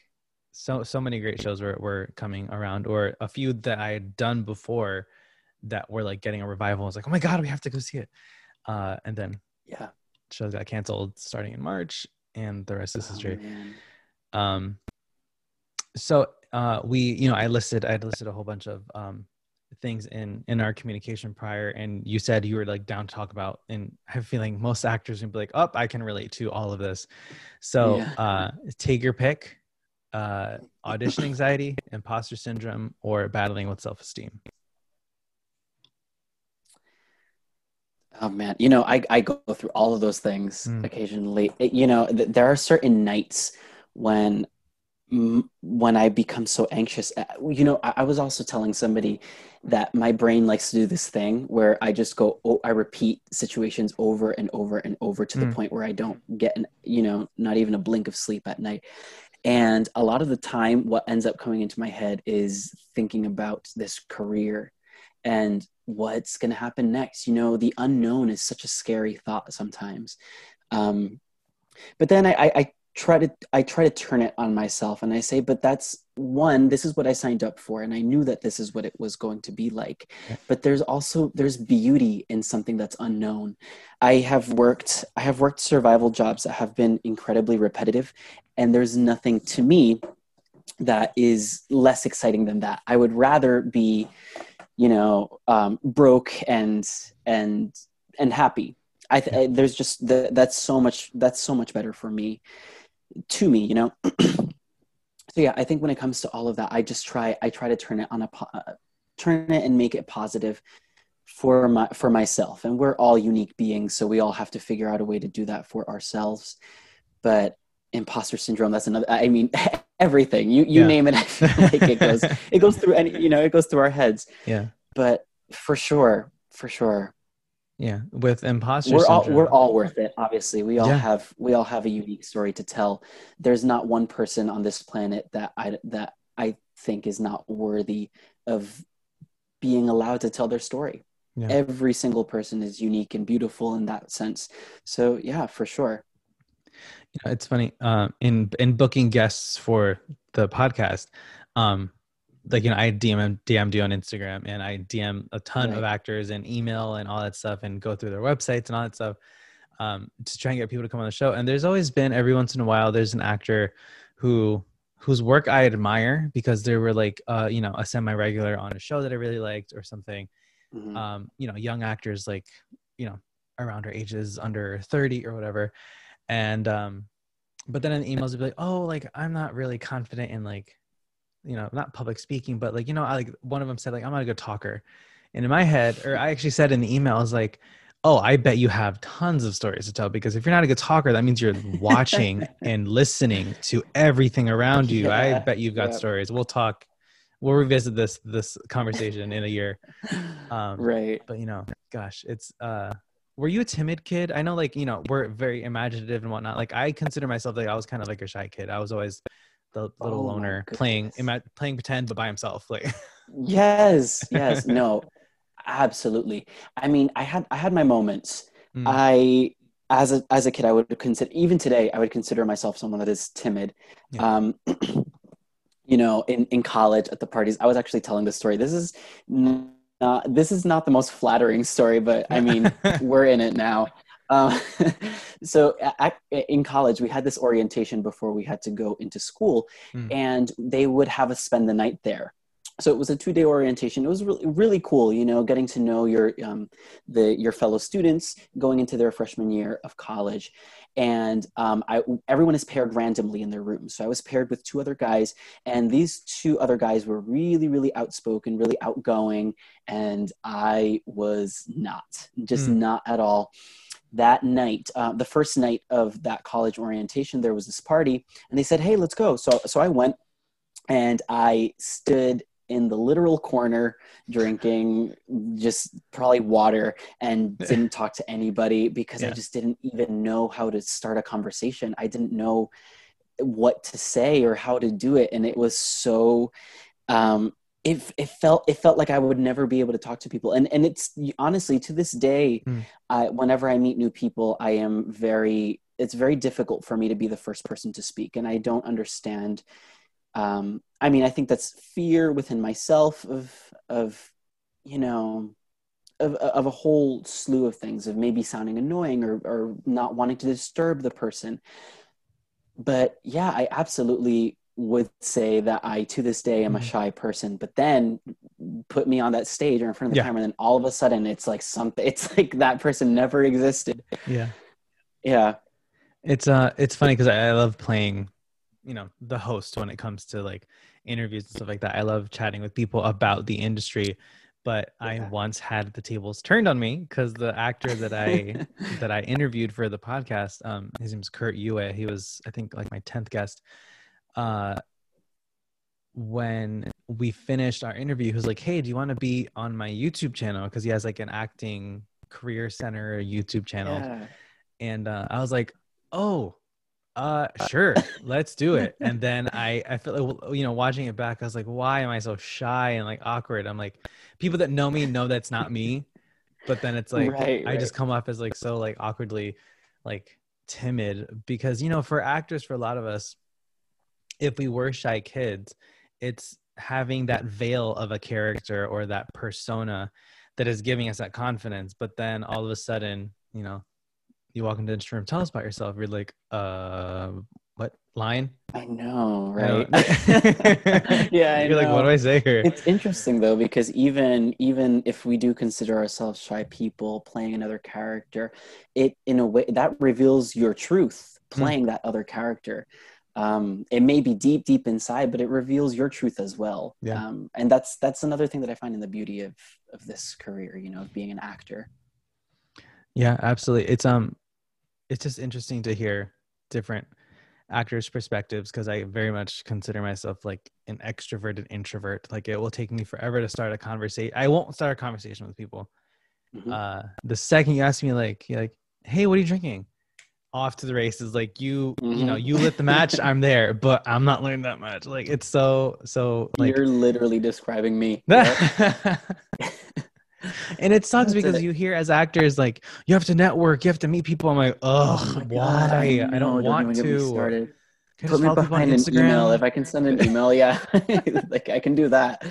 so so many great shows were were coming around, or a few that I had done before that were like getting a revival. I was like, oh my god, we have to go see it. Uh, and then yeah. shows got canceled starting in March, and the rest is Oh, history. man. Um, so uh, we, you know, I listed, I listed a whole bunch of um, things in in our communication prior, and you said you were like down to talk about, and I have a feeling most actors would be like, "Oh, I can relate to all of this." So Yeah. uh, take your pick: uh, audition anxiety, imposter syndrome, or battling with self esteem. Oh man, you know, I, I go through all of those things Mm. occasionally. It- you know, th- there are certain nights when when I become so anxious. Uh, You know, I, I was also telling somebody that my brain likes to do this thing where I just go, oh, I repeat situations over and over and over to the Mm. point where I don't get, an, you know, not even a blink of sleep at night. And a lot of the time, what ends up coming into my head is thinking about this career and what's going to happen next. You know, the unknown is such a scary thought sometimes. Um, but then I, I, I try to I try to turn it on myself, and I say, but that's one. This is what I signed up for, and I knew that this is what it was going to be like. But there's also there's beauty in something that's unknown. I have worked I have worked survival jobs that have been incredibly repetitive, and there's nothing to me that is less exciting than that. I would rather be, you know, um, broke and and and happy. I, th- I there's just the, that's so much that's so much better for me, to me, you know. so yeah, I think when it comes to all of that, I just try I try to turn it on a po- uh, turn it and make it positive for my for myself. And we're all unique beings, so we all have to figure out a way to do that for ourselves. But imposter syndrome that's another i mean everything you you Yeah. name it i feel like it goes it goes through any you know it goes through our heads Yeah, but for sure for sure yeah. With imposter we're all we're all worth it obviously we all Yeah. have we all have a unique story to tell there's not one person on this planet that i that i think is not worthy of being allowed to tell their story Yeah. every single person is unique and beautiful in that sense so yeah for sure You know, it's funny. Um, in in booking guests for the podcast, um, like you know, I DM DM'd you on Instagram, and I DM a ton of actors and email and all that stuff, and go through their websites and all that stuff, um, to try and get people to come on the show. And there's always been every once in a while, there's an actor who whose work I admire because they were like, uh, you know, a semi regular on a show that I really liked or something Mhm. um, you know, young actors like, you know, around our ages, under 30 or whatever. And, um, but then in the emails, it'd be like, oh, like, I'm not really confident in like, you know, not public speaking, but like, you know, I, like one of them said like, I'm not a good talker. And in my head, or I actually said in the email, I was like, oh, I bet you have tons of stories to tell because if you're not a good talker, that means you're watching and listening to everything around you. I bet you've got yeah. stories. We'll talk. We'll revisit this this conversation in a year. Um, right but you know gosh it's uh were you a timid kid i know like you know we're very imaginative and whatnot like i consider myself like i was kind of like a shy kid i was always the little Oh loner playing playing pretend but by himself like. Yes yes no absolutely. I mean i had i had my moments. Mm. i as a as a kid i would consider even today i would consider myself someone that is timid. Yeah. um you know in in college at the parties i was actually telling this story. This is not this is not the most flattering story but i mean we're in it now um, so at, in college we had this orientation before we had to go into school Mm. and they would have us spend the night there so it was a two-day orientation it was really really cool you know getting to know your um, the your fellow students going into their freshman year of college and um, I, everyone is paired randomly in their room. so i was paired with two other guys and these two other guys were really really outspoken really outgoing and i was not just Hmm. not at all that night uh, the first night of that college orientation there was this party and they said hey let's go so so i went and i stood in the literal corner drinking just probably water and didn't talk to anybody because I just didn't even know how to start a conversation. I didn't know what to say or how to do it and it was so um it, it felt it felt like I would never be able to talk to people. And and it's honestly to this day Hmm. I, whenever I meet new people I am very it's very difficult for me to be the first person to speak. And I don't understand um I mean I think that's fear within myself of of you know of, of a whole slew of things of maybe sounding annoying or, or not wanting to disturb the person. But yeah i absolutely would say that i to this day am a Mhm. shy person but then put me on that stage or in front of the Yeah. camera and then all of a sudden it's like something it's like that person never existed Yeah. yeah It's uh it's funny because I, I love playing, you know, the host when it comes to like interviews and stuff like that. I love chatting with people about the industry. But I once had the tables turned on me because the actor that I that I interviewed for the podcast, um, his name's Kurt Yue. He was, I think, like my tenth guest. Uh, when we finished our interview, he was like, "Hey, do you want to be on my YouTube channel?" Because he has like an acting career center YouTube channel yeah. and uh, I was like, "Oh, uh, sure, let's do it." And then I, I feel like, you know, watching it back, I was like, "Why am I so shy and like awkward?" I'm like, people that know me know that's not me, but then it's like Right, I just come off as like so like awkwardly, like timid because you know, for actors, for a lot of us, if we were shy kids, it's having that veil of a character or that persona that is giving us that confidence. But then all of a sudden, you know, you walk into the room, tell us about yourself. You're like, uh, what line? i know right don't- yeah I You're like, what do. I say here? it's interesting though because even even if we do consider ourselves shy people playing another character it in a way that reveals your truth Hmm. playing that other character um, it may be deep deep inside but it reveals your truth as well Yeah. um, and that's that's another thing that i find in the beauty of of this career you know of being an actor Yeah, absolutely. It's um, it's just interesting to hear different actors' perspectives because I very much consider myself like an extroverted introvert. Like it will take me forever to start a conversation. I won't start a conversation with people. Mhm. Uh, the second you ask me, like, you're like, "Hey, what are you drinking?" Off to the races. Like you, you know, Mhm. you lit the match. I'm there, but I'm not learning that much. Like it's so so like you're literally describing me and it sucks That's because it. you hear as actors like you have to network, you have to meet people. I'm like, Oh my God, why? I, know, don't want even get to. put me follow people on behind an email if i can send an email yeah like i can do that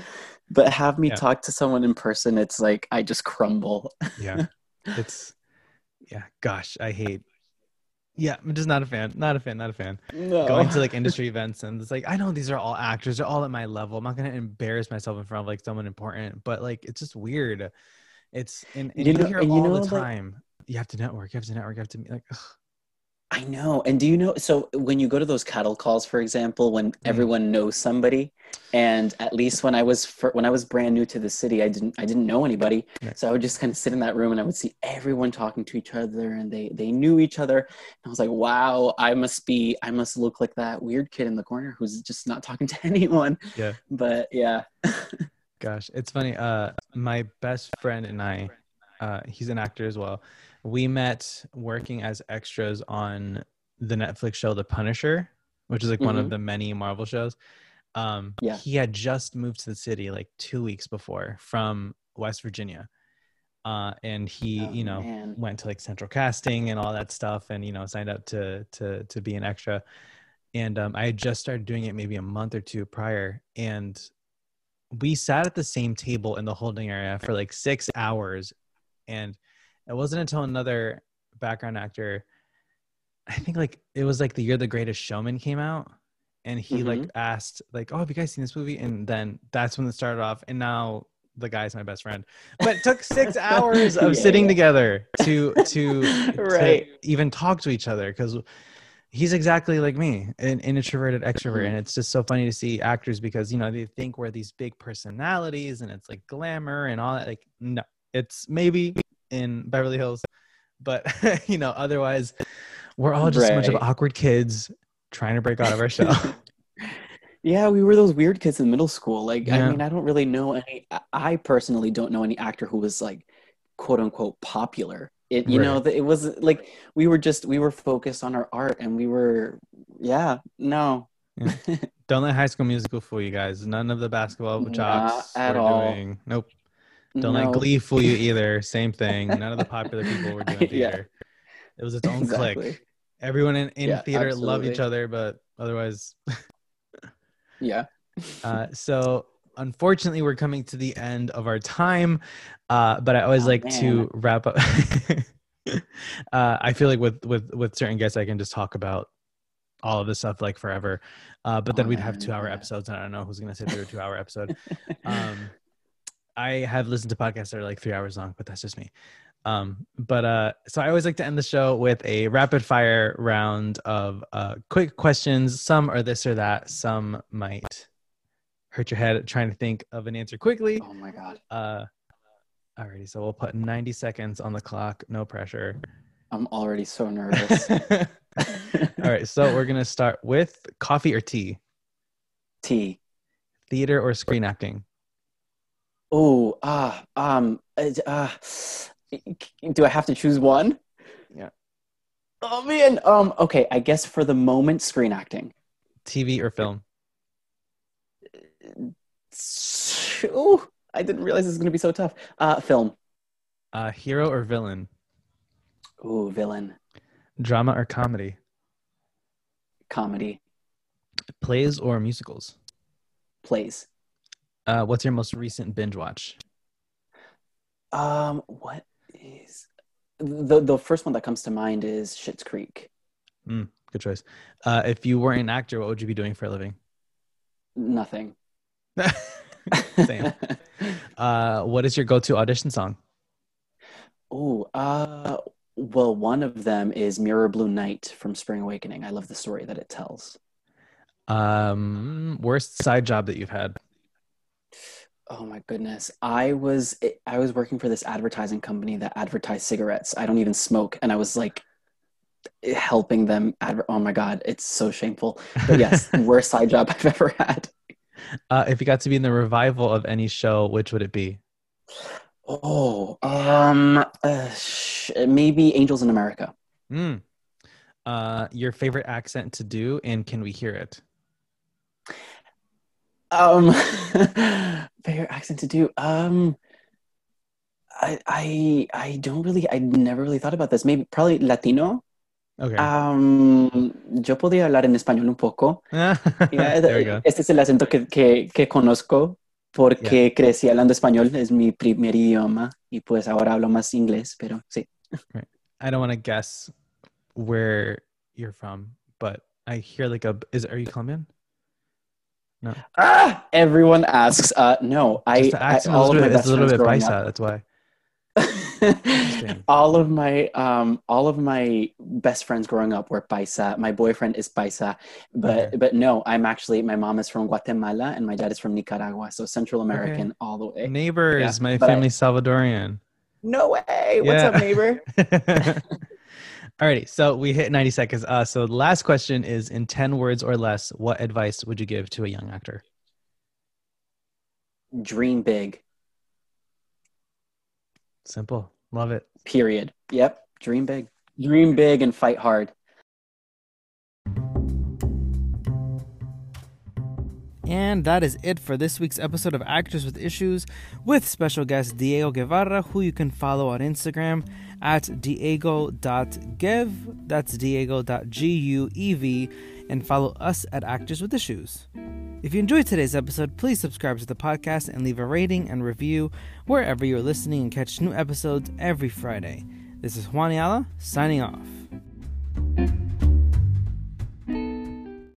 but have me Yeah. talk to someone in person it's like i just crumble yeah, it's yeah. Gosh, I hate. Yeah, I'm just not a fan. Not a fan. Not a fan. no Going to like industry events and it's like I know these are all actors. They're all at my level. I'm not gonna embarrass myself in front of like someone important, but like it's just weird. It's and, and You you, know- hear all know the time. You have to network. You have to network. You have to. Like, ugh. I know and do you know so when you go to those cattle calls for example when Mm. everyone knows somebody and at least when i was fir- when i was brand new to the city i didn't i didn't know anybody Yeah. so i would just kind of sit in that room and i would see everyone talking to each other and they they knew each other and i was like wow i must be i must look like that weird kid in the corner who's just not talking to anyone Yeah. but yeah Gosh, it's funny. Uh, my best friend and I, uh, he's an actor as well. We met working as extras on the Netflix show The Punisher, which is like one of Mhm. the many Marvel shows. Um, Yeah. he had just moved to the city like two weeks before from West Virginia, uh, and he, Oh, you know, man. went to like central casting and all that stuff, and you know, signed up to to to be an extra. And um, I had just started doing it maybe a month or two prior, and we sat at the same table in the holding area for like six hours and it wasn't until another background actor i think like it was like the year the greatest showman came out and he like asked like oh have you guys seen this movie and then that's when it started off and now the guy's my best friend but it took six hours of Yeah, sitting yeah. together to to, Right. to even talk to each other because he's exactly like me an, an introverted extrovert Mhm. and it's just so funny to see actors because you know they think we're these big personalities and it's like glamour and all that like no it's maybe in beverly hills but you know otherwise we're all just a bunch of awkward kids trying to break out of our shell Yeah, we were those weird kids in middle school. Like, Yeah. I mean, I don't really know any. I- personally don't know any actor who was like, quote unquote, popular. It, you know, Right. that it was like we were just we were focused on our art, and we were, yeah, no, Don't let High School Musical fool you guys. None of the basketball Not jocks at all. doing. Nope. Don't let no. Glee fool you either. Same thing. None of the popular people were doing Yeah. theater. It was its own Exactly. clique. Everyone in, in Yeah, theater loved each other, but otherwise. Yeah. Uh, so unfortunately, we're coming to the end of our time. Uh, but I always Oh, like to wrap up. uh, I feel like with with with certain guests, I can just talk about all of this stuff like forever. Uh, but then Oh, we'd have two hour yeah. episodes, and I don't know who's gonna sit through a two hour episode. Um, I have listened to podcasts that are like three hours long, but that's just me. Um, but uh, so I always like to end the show with a rapid fire round of uh, quick questions. Some are this or that. Some might hurt your head trying to think of an answer quickly. oh my god, Uh, alrighty, so we'll put 90 seconds on the clock. No pressure. I'm already so nervous. All right, so we're gonna start with coffee or tea, Tea. theater or screen acting, Oh, ah, um, uh, do I have to choose one? Yeah. Oh man. Um. Okay. I guess for the moment, screen acting. TV or film, Ooh, I didn't realize this was going to be so tough. Uh, film. uh, hero or villain, Ooh, villain. drama or comedy, Comedy. plays or musicals. Plays. Uh, what's your most recent binge watch? Um. What is the the first one that comes to mind is Schitt's Creek. Good choice. Uh, if you weren't an actor, what would you be doing for a living? Nothing. Same. Uh, what is your go-to audition song? Oh, uh, well, one of them is Mirror Blue Night from Spring Awakening. I love the story that it tells. Um, worst side job that you've had? Oh my goodness. I was I was working for this advertising company that advertised cigarettes. I don't even smoke and I was like helping them adver- oh my god, it's so shameful. But yes, worst side job I've ever had. Uh, if you got to be in the revival of any show, which would it be? Oh, um uh, sh- maybe Angels in America. Mm. Uh, your favorite accent to do, and can we hear it? Um favorite accent to do. Um I I I don't really I never really thought about this. Maybe probably Latino. Okay. Um, yo podía hablar en español un poco. Yeah, there we go. Este es el acento que, que, que conozco porque crecí hablando español, es mi primer idioma y pues ahora hablo más inglés, pero sí. I don't want to guess where you're from, but I hear like a. Is are you Colombian? Ah, everyone asks. Uh, no, I, I all of my little bit, it's best a little friends bit growing paisa. up, That's why. all of my um all of my best friends growing up were paisa. My boyfriend is paisa, but Okay. but no, I'm actually my mom is from Guatemala and my dad is from Nicaragua, so Central American all the way. Neighbors, my but I- Salvadorian. No way! What's Yeah. up, neighbor? Alrighty, so we hit 90 seconds. Uh, so the last question is in 10 words or less, what advice would you give to a young actor? Dream big. Simple. Love it. Period. Yep. Dream big. Dream big and fight hard. And that is it for this week's episode of Actors with Issues with special guest Diego Guevara, who you can follow on Instagram at diego.gev. That's diego.guev. And follow us at Actors with Issues. If you enjoyed today's episode, please subscribe to the podcast and leave a rating and review wherever you're listening and catch new episodes every Friday. This is Juan Ayala signing off.